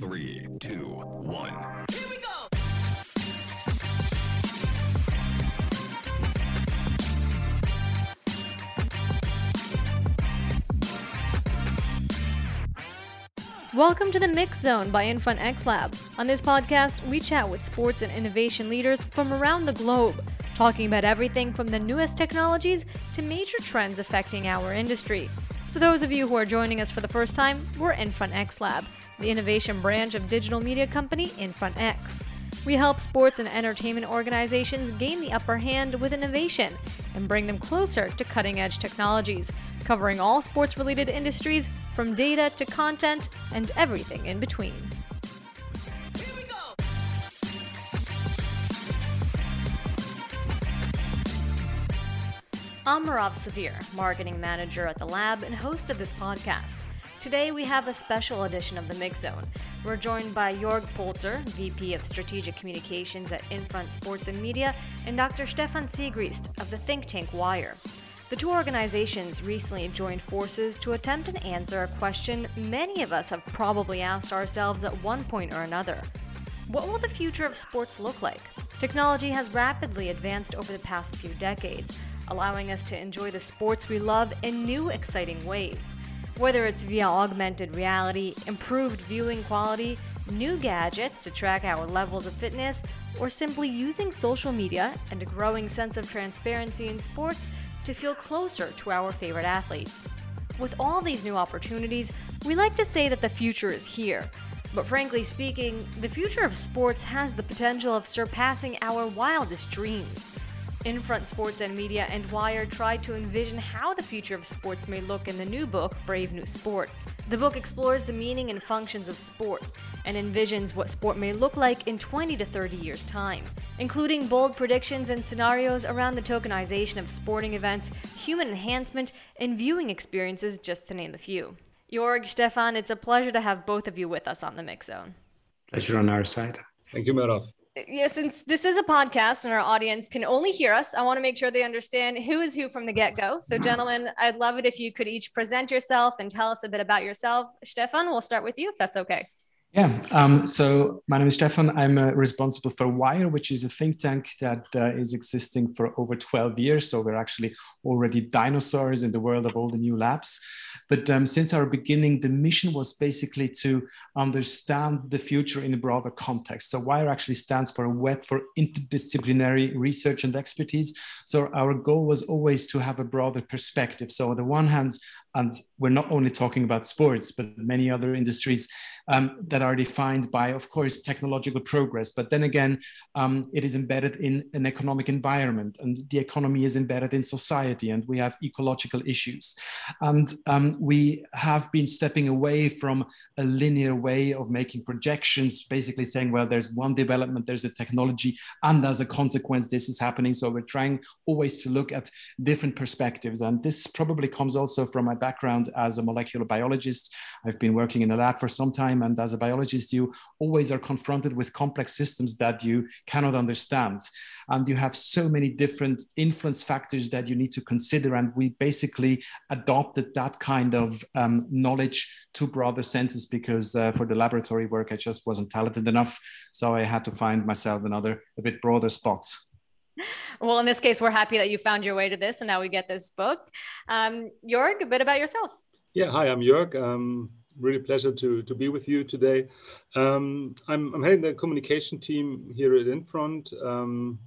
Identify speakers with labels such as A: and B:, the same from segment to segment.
A: Three, two, one. Here we go!
B: Welcome to the Mix Zone by Infront X Lab. On this podcast, we chat with sports and innovation leaders from around the globe, talking about everything from the newest technologies to major trends affecting our industry. For those of you who are joining us for the first time, we're Infront X Lab the innovation branch of digital media company Infront X. We help sports and entertainment organizations gain the upper hand with innovation and bring them closer to cutting edge technologies, covering all sports related industries from data to content and everything in between. I'm Marav Savir, marketing manager at the lab and host of this podcast. Today we have a special edition of the Mix Zone. We're joined by Jorg Polzer, VP of Strategic Communications at Infront Sports and Media, and Dr. Stephan Sigrist of the think tank Wire. The two organizations recently joined forces to attempt and answer a question many of us have probably asked ourselves at one point or another. What will the future of sports look like? Technology has rapidly advanced over the past few decades, allowing us to enjoy the sports we love in new, exciting ways. Whether it's via augmented reality, improved viewing quality, new gadgets to track our levels of fitness, or simply using social media and a growing sense of transparency in sports to feel closer to our favorite athletes. With all these new opportunities, we like to say that the future is here. But frankly speaking, the future of sports has the potential of surpassing our wildest dreams. Infront Sports and Media and Wired tried to envision how the future of sports may look in the new book, Brave New Sport. The book explores the meaning and functions of sport and envisions what sport may look like in 20 to 30 years' time, including bold predictions and scenarios around the tokenization of sporting events, human enhancement, and viewing experiences, just to name a few. Jorg, Stephan, it's a pleasure to have both of you with us on the Mix Zone.
C: Pleasure on our side.
D: Thank you, Marav
B: you know, since this is a podcast and our audience can only hear us, I want to make sure they understand who is who from the get go. So, gentlemen, I'd love it if you could each present yourself and tell us a bit about yourself. Stephan, we'll start with you if that's okay.
C: Yeah. Um, so my name is Stephan. I'm uh, responsible for Wire, which is a think tank that uh, is existing for over 12 years. So we're actually already dinosaurs in the world of all the new labs. But um, since our beginning, the mission was basically to understand the future in a broader context. So Wire actually stands for a web for interdisciplinary research and expertise. So our goal was always to have a broader perspective. So on the one hand, and we're not only talking about sports, but many other industries um, that are defined by, of course, technological progress. But then again, um, it is embedded in an economic environment, and the economy is embedded in society, and we have ecological issues. And um, we have been stepping away from a linear way of making projections, basically saying, well, there's one development, there's a technology, and as a consequence, this is happening. So we're trying always to look at different perspectives. And this probably comes also from my background as a molecular biologist. I've been working in a lab for some time, and as a biologist, you always are confronted with complex systems that you cannot understand. And you have so many different influence factors that you need to consider. And we basically adopted that kind of um, knowledge to broader senses because uh, for the laboratory work, I just wasn't talented enough. So I had to find myself another, a bit broader spots
B: well, in this case, we're happy that you found your way to this, and now we get this book. Um, Jorg, a bit about yourself.
D: Yeah, hi, I'm Jorg. Um, really pleasure to, to be with you today. Um, I'm, I'm heading the communication team here at Infront. Um,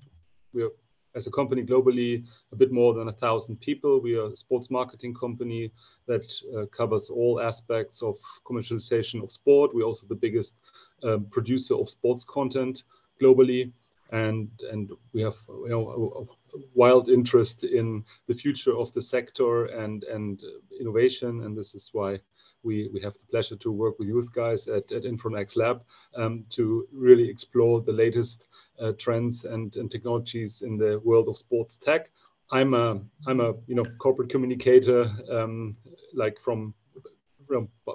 D: we're, as a company globally, a bit more than a thousand people. We are a sports marketing company that uh, covers all aspects of commercialization of sport. We're also the biggest um, producer of sports content globally. And, and we have you know, a, wild interest in the future of the sector and, and innovation. And this is why we, we have the pleasure to work with youth guys at, at Infront Lab um, to really explore the latest uh, trends and, and technologies in the world of sports tech. I'm a I'm a you know corporate communicator um, like from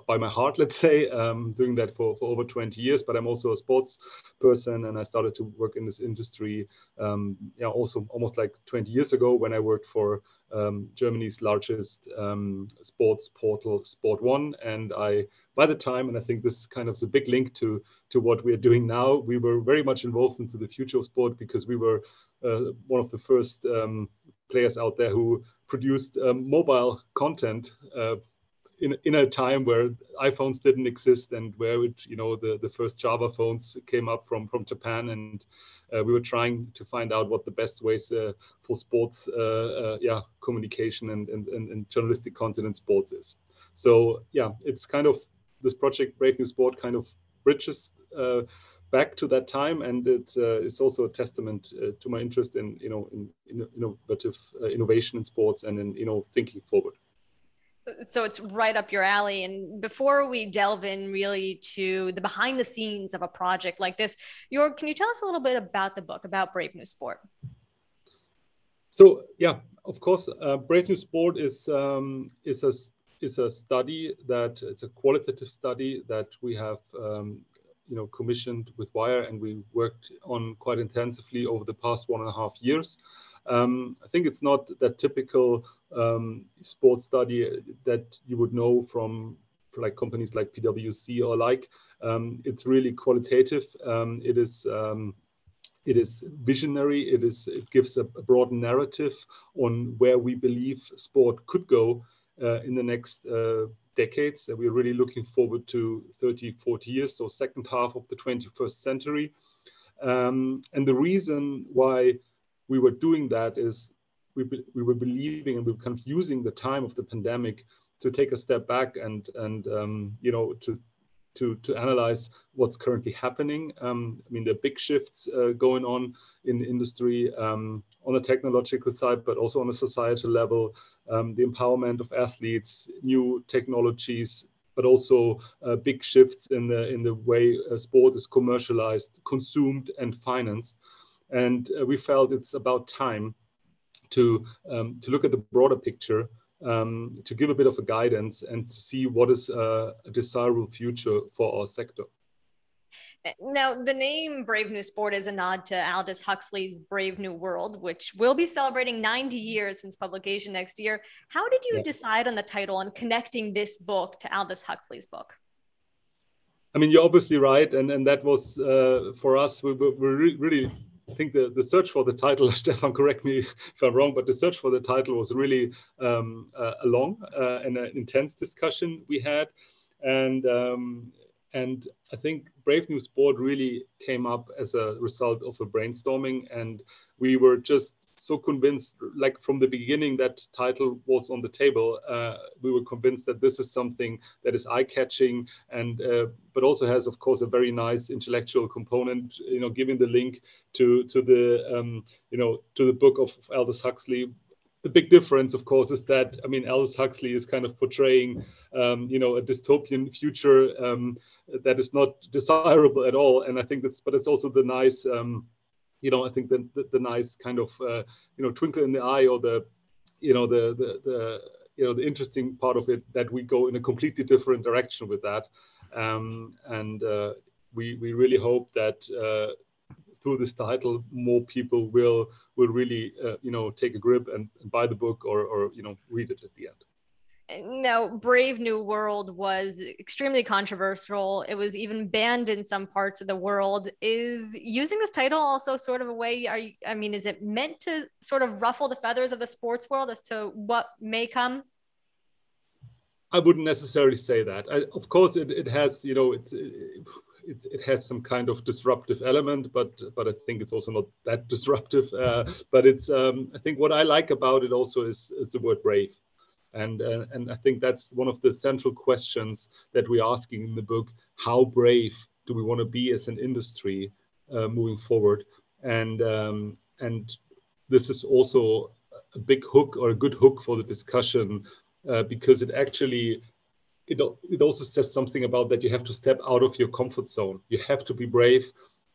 D: by my heart, let's say, um, doing that for, for over 20 years. But I'm also a sports person, and I started to work in this industry, um, yeah, also almost like 20 years ago when I worked for um, Germany's largest um, sports portal, Sport1, and I by the time, and I think this is kind of the big link to to what we are doing now, we were very much involved into the future of sport because we were uh, one of the first um, players out there who produced um, mobile content uh, in, in a time where iPhones didn't exist and where it, you know the, the first Java phones came up from from Japan and uh, we were trying to find out what the best ways uh, for sports uh, uh, yeah communication and, and, and journalistic content in sports is. So yeah, it's kind of this project Brave New Sport kind of bridges uh, back to that time and it's uh, it's also a testament to my interest in you know in, in innovative innovation in sports and in you know thinking forward
B: so, it's right up your alley. And before we delve in really to the behind the scenes of a project like this, Jorg, can you tell us a little bit about the book, about Brave New Sport?
D: So yeah, of course, uh, Brave New Sport is um, is a is a study that it's a qualitative study that we have um, you know commissioned with Wire and we worked on quite intensively over the past one and a half years. Um, I think it's not that typical um, sports study that you would know from like companies like PwC or like. Um, it's really qualitative. Um, it is um, it is visionary. It is it gives a, broad narrative on where we believe sport could go uh, in the next uh, decades. And we're really looking forward to 30, 40 years, so second half of the 21st century. Um, and the reason why we were doing that is we, we were believing and we were kind of using the time of the pandemic to take a step back and and um, you know to to to analyze what's currently happening. Um, I mean, there are big shifts uh, going on in industry um, on the technological side, but also on a societal level. Um, the empowerment of athletes, new technologies, but also uh, big shifts in the in the way uh, sport is commercialized, consumed, and financed. And uh, we felt it's about time to, um, to look at the broader picture, um, to give a bit of a guidance and to see what is uh, a desirable future for our sector.
B: Now, the name Brave New Sport is a nod to Aldous Huxley's Brave New World, which will be celebrating 90 years since publication next year. How did you yeah. decide on the title and connecting this book to Aldous Huxley's book?
D: I mean, you're obviously right, and and that was uh, for us. We were really I think the, the search for the title, Stephan, correct me if I'm wrong, but the search for the title was really um, uh, a long uh, and an intense discussion we had. And, um, and I think Brave New Sport really came up as a result of a brainstorming. And we were just so convinced, like from the beginning, that title was on the table. Uh, we were convinced that this is something that is eye-catching, and uh, but also has, of course, a very nice intellectual component. You know, giving the link to to the um, you know to the book of Aldous Huxley. The big difference, of course, is that I mean, Aldous Huxley is kind of portraying, um, you know, a dystopian future um, that is not desirable at all. And I think that's, but it's also the nice um, you know, I think the, the, the nice kind of, uh, you know, twinkle in the eye or the, you know, the, the, the, you know, the interesting part of it that we go in a completely different direction with that. Um, and uh, we, we really hope that uh, through this title, more people will, will really, uh, you know, take a grip and, and buy the book or, or, you know, read it at the end.
B: Now, Brave New World was extremely controversial. It was even banned in some parts of the world. Is using this title also sort of a way? Are you, I mean, is it meant to sort of ruffle the feathers of the sports world as to what may come?
D: I wouldn't necessarily say that. I, of course, it, it has, you know, it, it, it has some kind of disruptive element, but but I think it's also not that disruptive. Uh, but it's, um, I think what I like about it also is, is the word brave and, uh, and I think that's one of the central questions that we're asking in the book. How brave do we want to be as an industry uh, moving forward? And, um, and this is also a big hook or a good hook for the discussion uh, because it actually it, it also says something about that you have to step out of your comfort zone. You have to be brave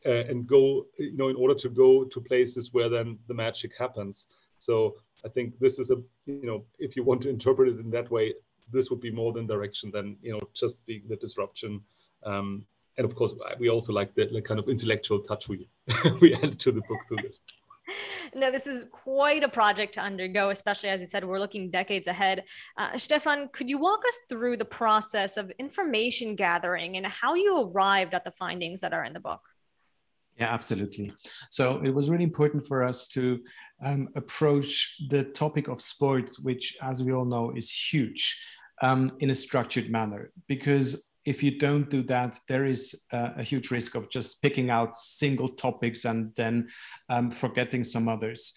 D: uh, and go, you know, in order to go to places where then the magic happens. So I think this is a, you know, if you want to interpret it in that way, this would be more than direction than, you know, just being the disruption. Um, and of course, we also like the, the kind of intellectual touch we we added to the book through this.
B: no, this is quite a project to undergo, especially as you said, we're looking decades ahead. Uh, Stephan, could you walk us through the process of information gathering and how you arrived at the findings that are in the book?
C: Yeah, absolutely. So it was really important for us to um, approach the topic of sports, which, as we all know, is huge, um, in a structured manner. Because if you don't do that, there is uh, a huge risk of just picking out single topics and then um, forgetting some others.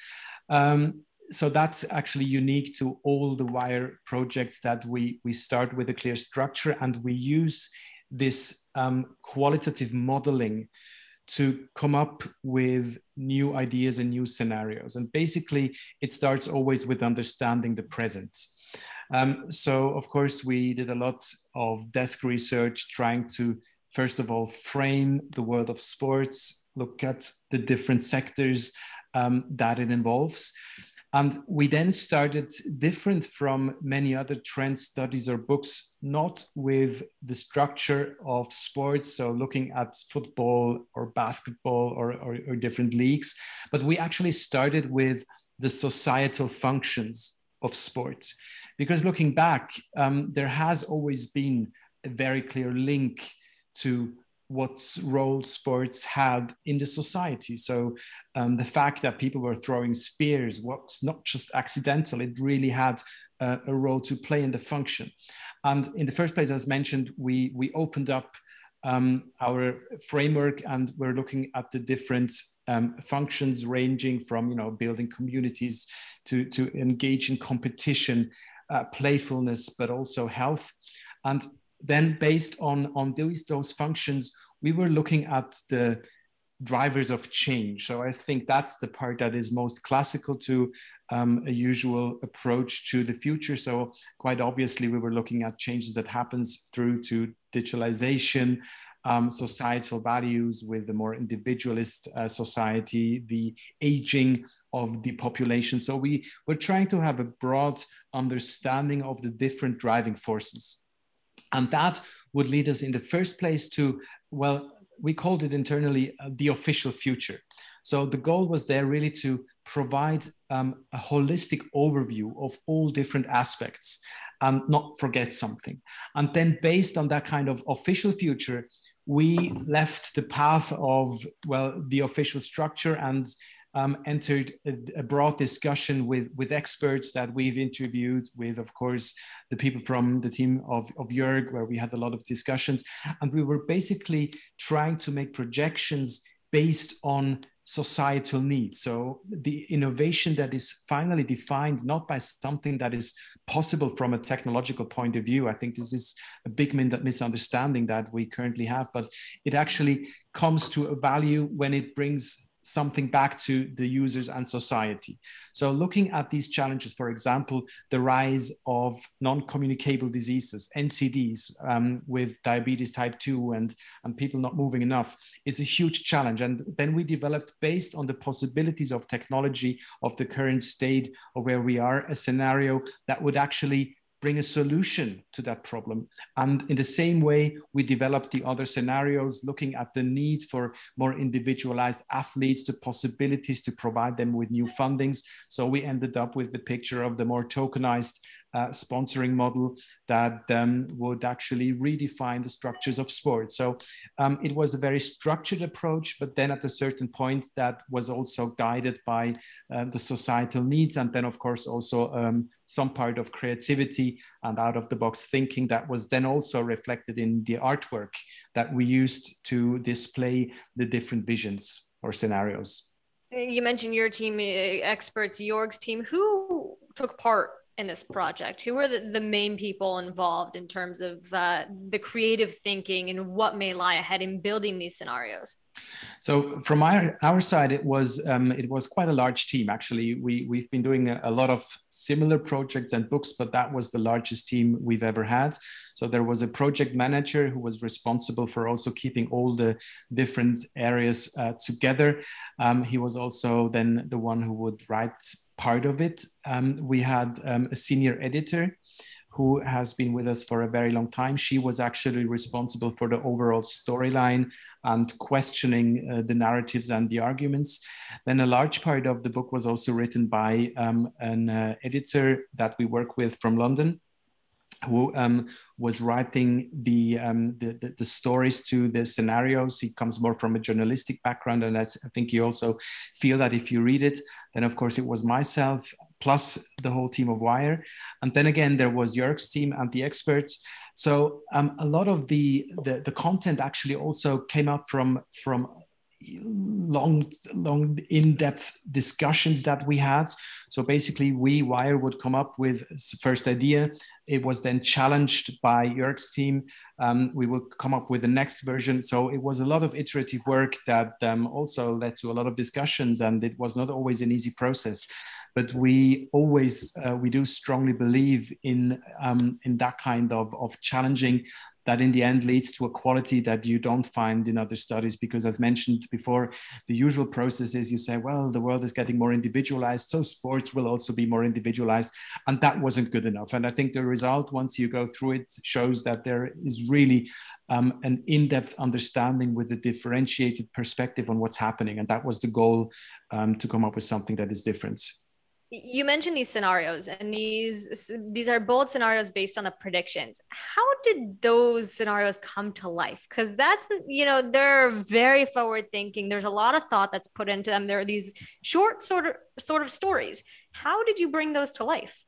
C: Um, so that's actually unique to all the wire projects that we we start with a clear structure and we use this um, qualitative modeling to come up with new ideas and new scenarios and basically it starts always with understanding the present um, so, of course, we did a lot of desk research trying to, first of all, frame the world of sports, look at the different sectors um, that it involves. And we then started different from many other trend studies or books, not with the structure of sports, so looking at football or basketball or, or, or different leagues, but we actually started with the societal functions of sport. Because looking back, um, there has always been a very clear link to what role sports had in the society. So um, the fact that people were throwing spears was not just accidental, it really had uh, a role to play in the function. And in the first place, as mentioned, we, we opened up um, our framework and we're looking at the different um, functions ranging from you know building communities to to engage in competition uh, playfulness but also health and then based on on these those functions we were looking at the drivers of change so i think that's the part that is most classical to um, a usual approach to the future so quite obviously we were looking at changes that happens through to digitalization um, societal values with the more individualist uh, society, the aging of the population. So we were trying to have a broad understanding of the different driving forces. And that would lead us in the first place to, well, we called it internally uh, the official future. So the goal was there really to provide um, a holistic overview of all different aspects and not forget something. And then based on that kind of official future, we left the path of, well, the official structure and um, entered a, a, broad discussion with, with experts that we've interviewed with, of course, the people from the team of, of Jörg, where we had a lot of discussions. And we were basically trying to make projections based on societal needs. So the innovation that is finally defined not by something that is possible from a technological point of view. I think this is a big misunderstanding that we currently have, but it actually comes to a value when it brings something back to the users and society. So looking at these challenges, for example, the rise of non-communicable diseases, NCDs, um, with diabetes type 2 and, and people not moving enough is a huge challenge. And then we developed, based on the possibilities of technology of the current state of where we are, a scenario that would actually bring a solution to that problem. And in the same way, we developed the other scenarios looking at the need for more individualized athletes, the possibilities to provide them with new fundings. So we ended up with the picture of the more tokenized uh, sponsoring model that um, would actually redefine the structures of sport. So um, it was a very structured approach, but then at a certain point, that was also guided by uh, the societal needs, and then of course also um, some part of creativity and out of the box thinking that was then also reflected in the artwork that we used to display the different visions or scenarios.
B: You mentioned your team uh, experts, Jörg's team. Who took part in this project? Who are the, the main people involved in terms of uh, the creative thinking and what may lie ahead in building these scenarios?
C: So from our, our side, it was um, it was quite a large team. Actually, we we've been doing a, a, lot of similar projects and books, but that was the largest team we've ever had. So there was a project manager who was responsible for also keeping all the different areas uh, together. Um, he was also then the one who would write part of it. Um, we had um, a senior editor who has been with us for a very long time. She was actually responsible for the overall storyline and questioning uh, the narratives and the arguments. Then a large part of the book was also written by um, an uh, editor that we work with from London who um, was writing the, um, the, the, the, stories to the scenarios. He comes more from a journalistic background, and I think you also feel that if you read it, then of course it was myself plus the whole team of Wire, and then again there was Jörg's team and the experts. So um, a lot of the, the the content actually also came up from from long long in-depth discussions that we had. So basically we wire would come up with first idea. It was then challenged by Jörg's team. Um, we would come up with the next version. So it was a lot of iterative work that um, also led to a lot of discussions and it was not always an easy process but we always uh, we do strongly believe in um, in that kind of of challenging that in the end leads to a quality that you don't find in other studies because as mentioned before the usual process is you say well the world is getting more individualized so sports will also be more individualized and that wasn't good enough. And i think the result once you go through it shows that there is really um, an in-depth understanding with a differentiated perspective on what's happening. And that was the goal um, to come up with something that is different
B: you mentioned these scenarios and these these are bold scenarios based on the predictions. How did those scenarios come to life? Because that's you know they're very forward thinking there's a lot of thought that's put into them. There are these short sort of sort of stories. How did you bring those to life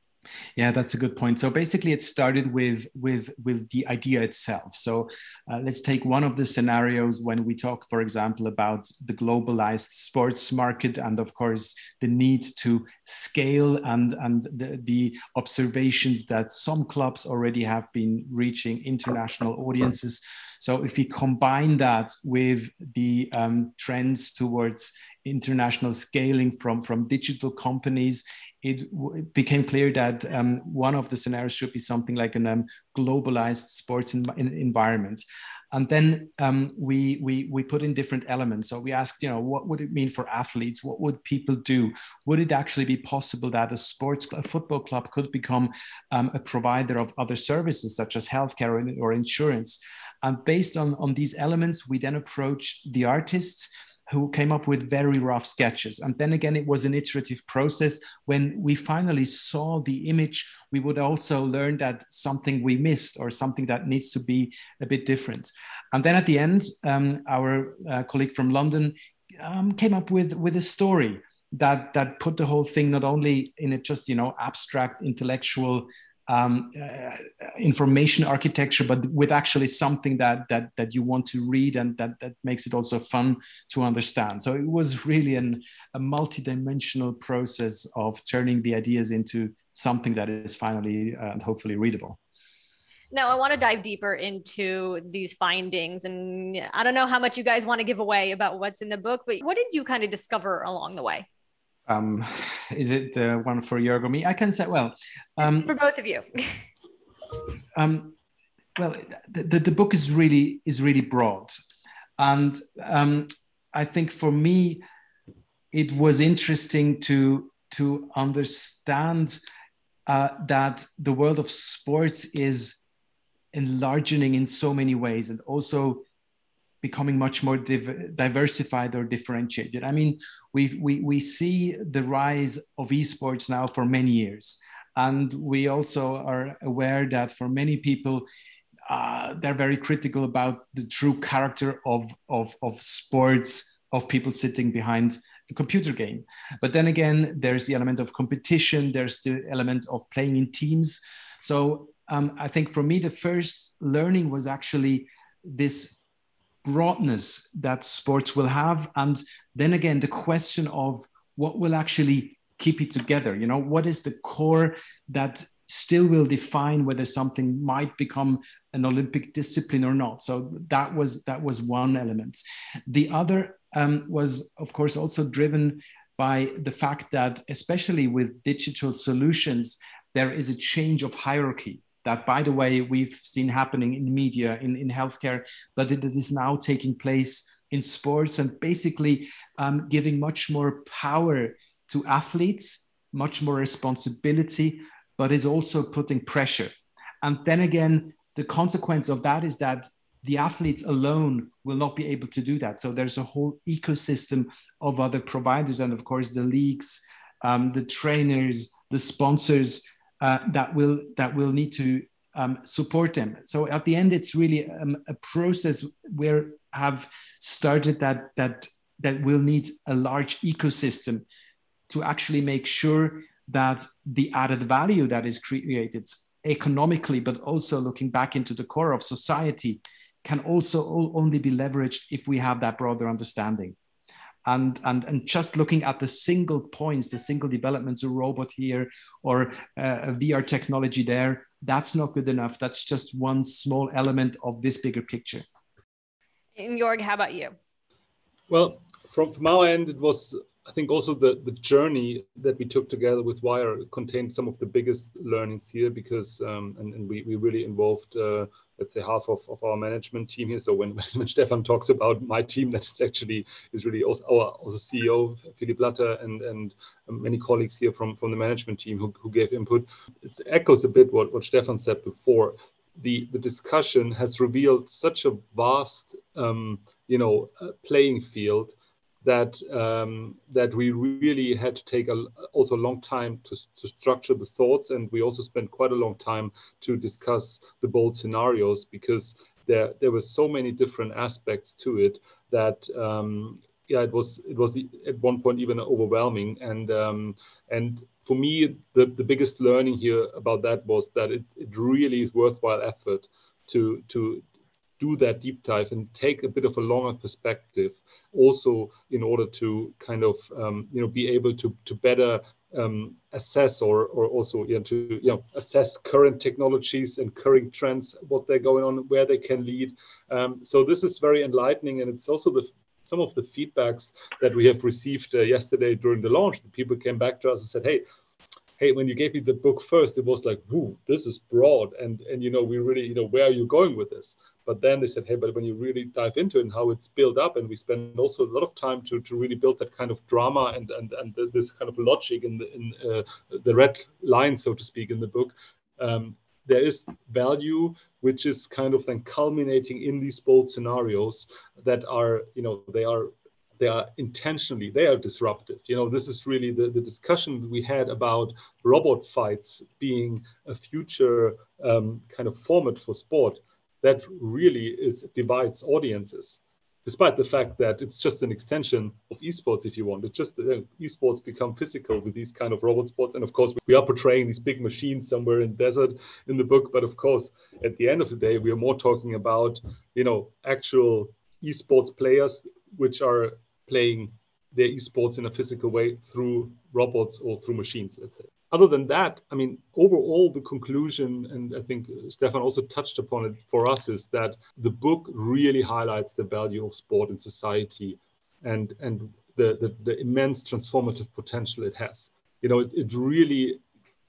C: yeah, that's a good point. So basically, it started with with with the idea itself. So uh, let's take one of the scenarios when we talk, for example, about the globalized sports market, and of course the need to scale and and the, the observations that some clubs already have been reaching international audiences. So if we combine that with the um, trends towards international scaling from, from digital companies, it, it became clear that um, one of the scenarios should be something like a um, globalized sports environment. And then um, we, we, we put in different elements. So we asked, you know, what would it mean for athletes? What would people do? Would it actually be possible that a sports a football club could become um, a provider of other services such as healthcare or, or insurance? And based on, on these elements, we then approached the artists who came up with very rough sketches. And then again, it was an iterative process. When we finally saw the image, we would also learn that something we missed or something that needs to be a bit different. And then at the end, um, our uh, colleague from London um, came up with, with a story that that put the whole thing not only in a just you know abstract intellectual um, uh, information architecture, but with actually something that that that you want to read and that that makes it also fun to understand. So it was really an, a multi-dimensional process of turning the ideas into something that is finally uh, and hopefully readable.
B: Now, I want to dive deeper into these findings. And I don't know how much you guys want to give away about what's in the book, but what did you kind of discover along the way?
C: Um, is it the one for Jörg or me? I can say, well,
B: um, for both of you.
C: um, well, the, the, the, book is really is really broad, and um, I think for me, it was interesting to to understand uh, that the world of sports is enlarging in so many ways, and also becoming much more div- diversified or differentiated. I mean, we we we see the rise of esports now for many years, and we also are aware that for many people. Uh, they're very critical about the true character of, of, of sports, of people sitting behind a computer game. But then again, there's the element of competition, there's the element of playing in teams. So um, I think for me, the first learning was actually this broadness that sports will have. And then again the question of what will actually keep it together you know what is the core that still will define whether something might become an olympic discipline or not? So that was that was one element. The other um, was of course also driven by the fact that especially with digital solutions there is a change of hierarchy that, by the way, we've seen happening in media, in, in healthcare, but it is now taking place in sports and basically um, giving much more power to athletes, much more responsibility, but is also putting pressure. And then again, the consequence of that is that the athletes alone will not be able to do that. So there's a whole ecosystem of other providers, and of course the leagues, um, the trainers, the sponsors uh, that will that will need to um, support them. So at the end, it's really um, a process where have started that that that will need a large ecosystem to actually make sure that the added value that is created economically, but also looking back into the core of society, can also only be leveraged if we have that broader understanding. And, and, and just looking at the single points, the single developments, a robot here or a VR technology there, that's not good enough. That's just one small element of this bigger picture.
B: And Jorg, how about you?
D: Well, from, from our end, it was I think also the, the journey that we took together with Wire contained some of the biggest learnings here because um, and, and we, we really involved uh, let's say half of, of our management team here. So when, when Stephan talks about my team, that's actually is really also our also CEO Philippe Blatter and and many colleagues here from, from the management team who, who gave input. It echoes a bit what, what Stephan said before. The, the discussion has revealed such a vast um, you know uh, playing field that um, that we really had to take a, also a long time to, to structure the thoughts, and we also spent quite a long time to discuss the bold scenarios because there there were so many different aspects to it that um, yeah it was it was at one point even overwhelming. And um, and for me the, the biggest learning here about that was that it, it really is worthwhile effort to to do that deep dive and take a bit of a longer perspective also in order to kind of um, you know be able to to better um, assess or or also you know, to you know assess current technologies and current trends what they're going on where they can lead um, so this is very enlightening and it's also the some of the feedbacks that we have received uh, yesterday during the launch people came back to us and said hey hey, when you gave me the book first, it was like, whoo, this is broad. And, and, you know, we really, you know, where are you going with this? But then they said, hey, but when you really dive into it and how it's built up, and we spend also a lot of time to, to really build that kind of drama and, and, and this kind of logic in the, in uh, the red line, so to speak, in the book. Um, there is value which is kind of then culminating in these bold scenarios that are, you know, they are they are intentionally they are disruptive you know this is really the, the discussion we had about robot fights being a future um, kind of format for sport that really is divides audiences despite the fact that it's just an extension of esports if you want. It's just esports become physical with these kind of robot sports. And of course we are portraying these big machines somewhere in desert in the book. But of course at the end of the day we are more talking about you know actual esports players which are playing their esports in a physical way through robots or through machines, let's say. Other than that, I mean, overall, the conclusion, and I think Stephan also touched upon it for us, is that the book really highlights the value of sport in society and, and the, the, the immense transformative potential it has. You know, it, it really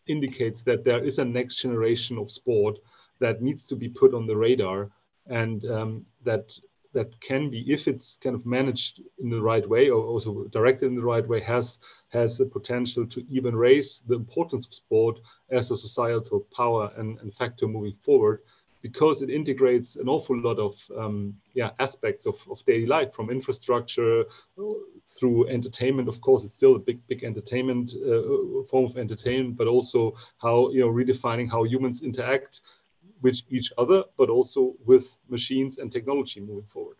D: indicates that there is a next generation of sport that needs to be put on the radar and um, that that can be, if it's kind of managed in the right way or also directed in the right way, has has the potential to even raise the importance of sport as a societal power and, and factor moving forward, because it integrates an awful lot of um, yeah aspects of, of daily life, from infrastructure through entertainment. Of course, it's still a big big entertainment uh, form of entertainment, but also how you know redefining how humans interact with each other, but also with machines and technology moving forward.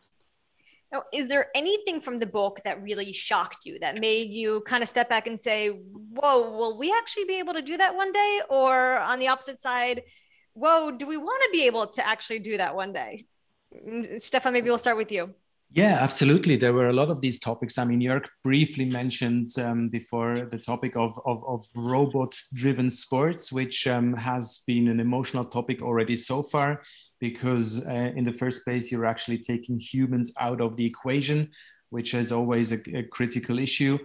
B: Now, is there anything from the book that really shocked you that made you kind of step back and say, whoa, will we actually be able to do that one day? Or on the opposite side, whoa, do we want to be able to actually do that one day? Stephan, maybe we'll start with you.
C: Yeah, absolutely. There were a lot of these topics. I mean, Jörg briefly mentioned um, before the topic of, of, of robot driven sports, which um, has been an emotional topic already so far, because uh, in the first place, you're actually taking humans out of the equation, which is always a, a critical issue.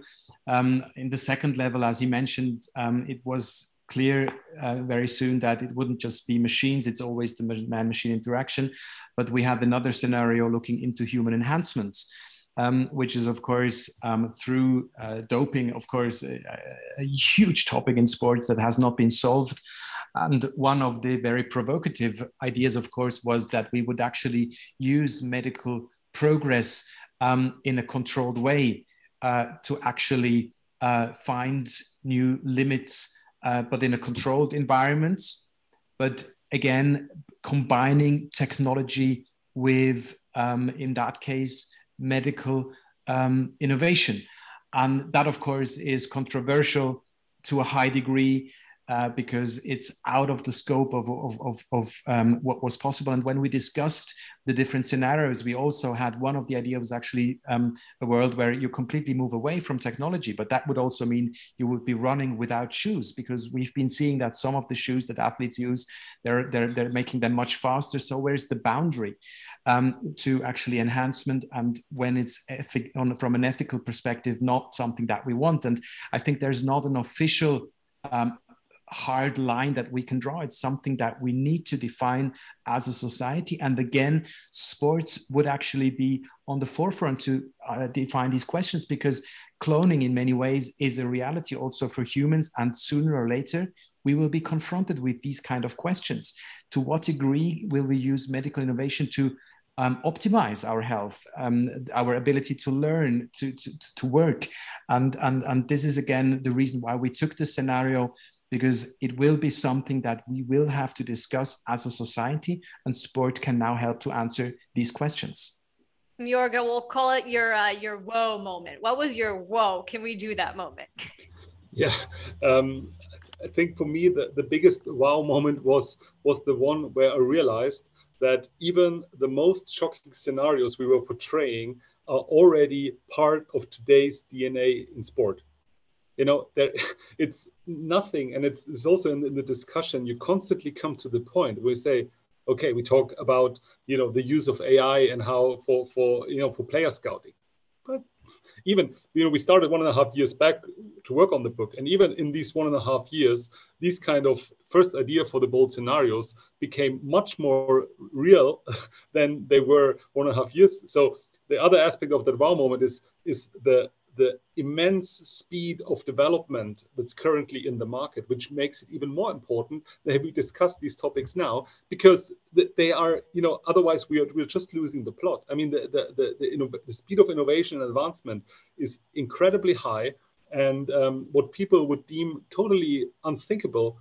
C: Um, in the second level, as you mentioned, um, it was clear uh, very soon that it wouldn't just be machines, it's always the man machine interaction. But we have another scenario looking into human enhancements. um, which is, of course, um, through uh, doping, of course, a, a, huge topic in sports that has not been solved. And one of the very provocative ideas, of course, was that we would actually use medical progress um, in a controlled way uh, to actually uh, find new limits, uh, but in a controlled environment. But again, combining technology with, um, in that case, medical um, innovation. And that, of course, is controversial to a high degree uh, because it's out of the scope of, of, of, of um, what was possible. And when we discussed the different scenarios, we also had one of the ideas was actually um, a world where you completely move away from technology, but that would also mean you would be running without shoes because we've been seeing that some of the shoes that athletes use, they're, they're, they're making them much faster. So where's the boundary um, to actually enhancement? And when it's on, from an ethical perspective, not something that we want. And I think there's not an official um, hard line that we can draw. It's something that we need to define as a society. And again, sports would actually be on the forefront to uh, define these questions because cloning, in many ways, is a reality also for humans. And sooner or later, we will be confronted with these kind of questions. To what degree will we use medical innovation to um, optimize our health, um, our ability to learn, to, to, to work. And, and, and this is again the reason why we took the scenario because it will be something that we will have to discuss as a society, and sport can now help to answer these questions.
B: Jorga, we'll call it your uh, your whoa moment. What was your whoa? Can we do that moment?
D: yeah, um, I think for me the, the biggest wow moment was was the one where I realized that even the most shocking scenarios we were portraying are already part of today's DNA in sport you know there it's nothing and it's, it's also in, in, the discussion you constantly come to the point where we say okay we talk about you know the use of ai and how for for you know for player scouting. But even you know we started one and a half years back to work on the book and even in these one and a half years these kind of first idea for the bold scenarios became much more real than they were one and a half years. So the other aspect of that wow moment is is the the immense speed of development that's currently in the market, which makes it even more important that we discuss these topics now, because they are, you know, otherwise we are we're just losing the plot. I mean, the the the, the, the speed of innovation and advancement is incredibly high, and um, what people would deem totally unthinkable,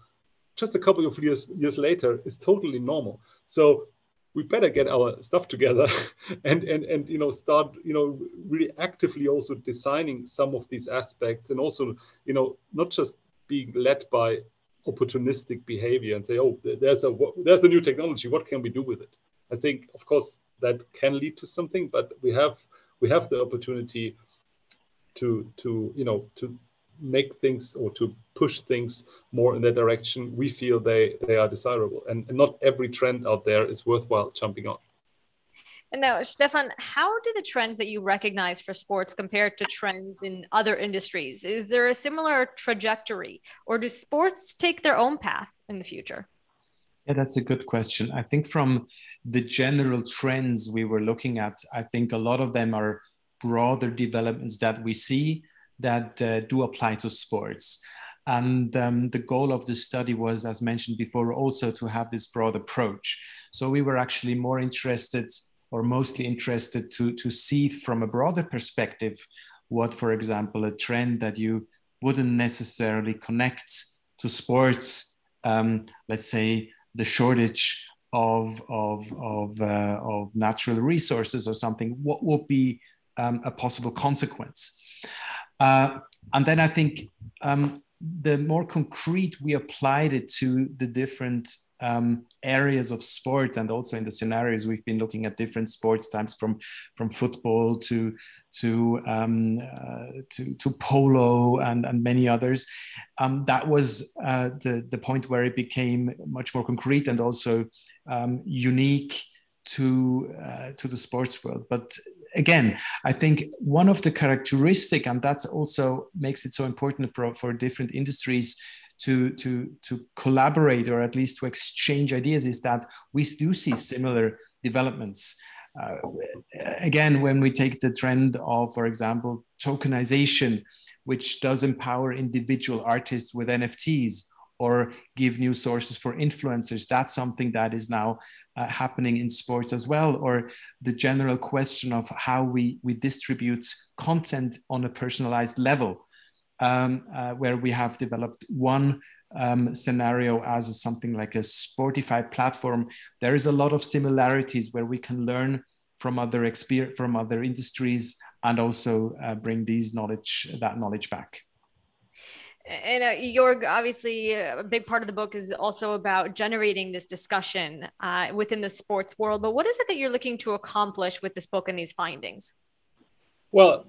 D: just a couple of years years later, is totally normal. So we better get our stuff together and and and you know start you know really actively also designing some of these aspects and also you know not just being led by opportunistic behavior and say oh there's a there's a new technology. What can we do with it? I think of course that can lead to something but we have we have the opportunity to to you know to make things or to push things more in that direction, we feel they, they are desirable. And, and not every trend out there is worthwhile jumping on.
B: And now, Stephan, how do the trends that you recognize for sports compare to trends in other industries? Is there a similar trajectory, or do sports take their own path in the future?
C: Yeah, that's a good question. I think from the general trends we were looking at, I think a lot of them are broader developments that we see that uh, do apply to sports. And um, the goal of the study was, as mentioned before, also to have this broad approach. So we were actually more interested or mostly interested to, to see from a broader perspective what, for example, a trend that you wouldn't necessarily connect to sports, um, let's say the shortage of, of, of, uh, of natural resources or something, what would be um, a possible consequence? Uh, and then I think um, the more concrete we applied it to the different um, areas of sport and also in the scenarios we've been looking at different sports types from from football to to um, uh, to, to polo and, and many others. Um, that was uh, the the point where it became much more concrete and also um, unique to uh, to the sports world. But again, I think one of the characteristic, and that also makes it so important for, for different industries to, to, to collaborate or at least to exchange ideas, is that we do see similar developments. uh, again, when we take the trend of, for example, tokenization, which does empower individual artists with NFTs or give new sources for influencers. That's something that is now uh, happening in sports as well. Or the general question of how we, we distribute content on a personalized level, um, uh, where we have developed one um, scenario as something like a Sportify platform. There is a lot of similarities where we can learn from other experience from other industries and also uh, bring these knowledge that knowledge back
B: and uh, obviously, uh, a big part of the book is also about generating this discussion uh, within the sports world. But what is it that you're looking to accomplish with this book and these findings?
D: Well,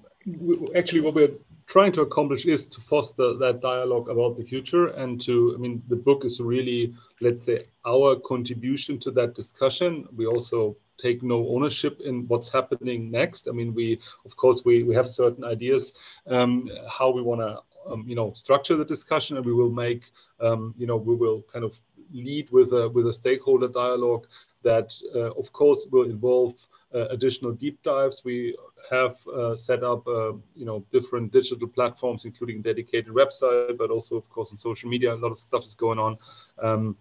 D: actually, what we're trying to accomplish is to foster that dialogue about the future and to, I mean, the book is really, let's say, our contribution to that discussion. We also take no ownership in what's happening next. I mean, we, of course, we, we have certain ideas um, how we want to um, you know structure the discussion and we will make um, you know we will kind of lead with a with a stakeholder dialogue that uh, of course will involve uh, additional deep dives. We have uh, set up uh, you know different digital platforms including dedicated website but also of course on social media a lot of stuff is going on. Um,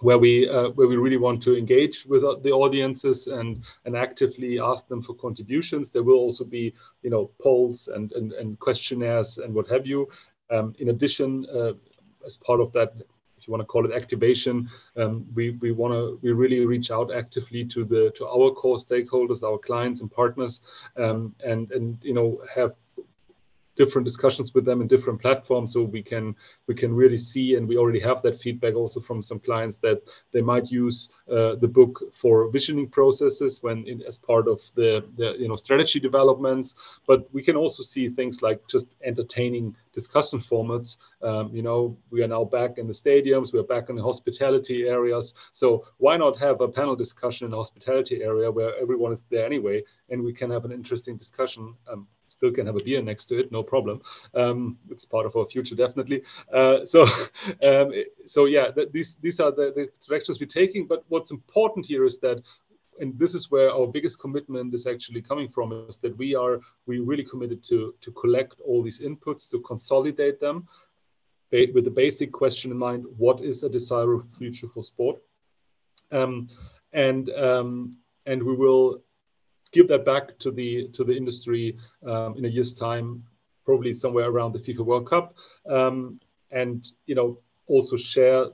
D: where we uh, where we really want to engage with the audiences and and actively ask them for contributions. There will also be you know polls and and, and questionnaires and what have you. Um, in addition, uh, as part of that, if you want to call it activation, um, we we want to we really reach out actively to the to our core stakeholders, our clients and partners, um, and and you know have different discussions with them in different platforms so we can we can really see and we already have that feedback also from some clients that they might use uh, the book for visioning processes when in, as part of the, the you know strategy developments. But we can also see things like just entertaining discussion formats. Um, you know we are now back in the stadiums we're back in the hospitality areas. So why not have a panel discussion in the hospitality area where everyone is there anyway and we can have an interesting discussion um, still can have a beer next to it, no problem. Um, it's part of our future, definitely. Uh, so, um, so yeah, th- these these are the, the directions we're taking. But what's important here is that and this is where our biggest commitment is actually coming from is that we are we really committed to to collect all these inputs to consolidate them with the basic question in mind what is a desirable future for sport um, and um, and we will give that back to the to the industry um, in a year's time, probably somewhere around the FIFA World Cup, um, and you know also share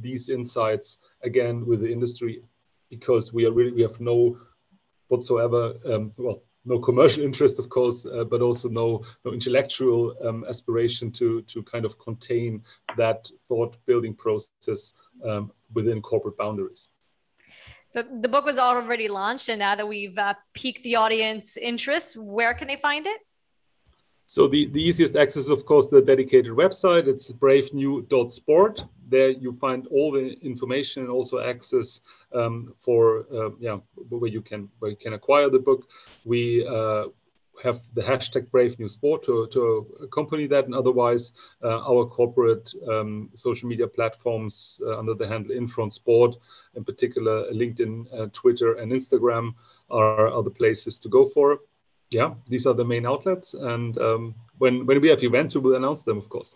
D: these insights again with the industry because we are really we have no whatsoever um, well no commercial interest of course uh, but also no no intellectual um, aspiration to to kind of contain that thought building process um, within corporate boundaries
B: so the book was already launched, and now that we've uh, piqued the audience interest, where can they find it?
D: So the, the easiest access, of course, the dedicated website. It's bravenew.sport. There you find all the information and also access um, for uh, yeah where you can where you can acquire the book. We uh, have the hashtag Brave New Sport to, to accompany that. And otherwise, uh, our corporate um, social media platforms uh, under the handle Infront Sport, in particular LinkedIn, uh, Twitter, and Instagram, are, the places to go for. Yeah, these are the main outlets. And um, when, when we have events, we will announce them, of course.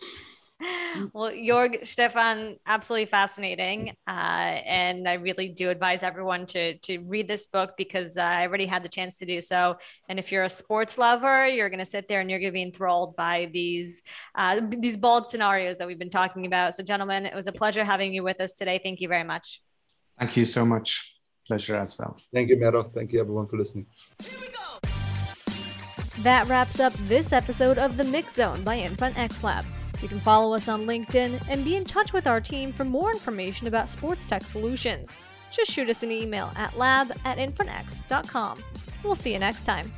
B: well, Joerg, Stephan, absolutely fascinating. Uh, and I really do advise everyone to, to read this book because uh, I already had the chance to do so. And if you're a sports lover, you're going to sit there and you're going to be enthralled by these, uh, these bold scenarios that we've been talking about. So, gentlemen, it was a pleasure having you with us today. Thank you very much.
C: Thank you so much. Pleasure as well.
D: Thank you, Mero. Thank you, everyone, for listening.
B: That wraps up this episode of The Mix Zone by Infront X Lab. You can follow us on LinkedIn and be in touch with our team for more information about sports tech solutions. Just shoot us an email at lab at infrontx.com. We'll see you next time.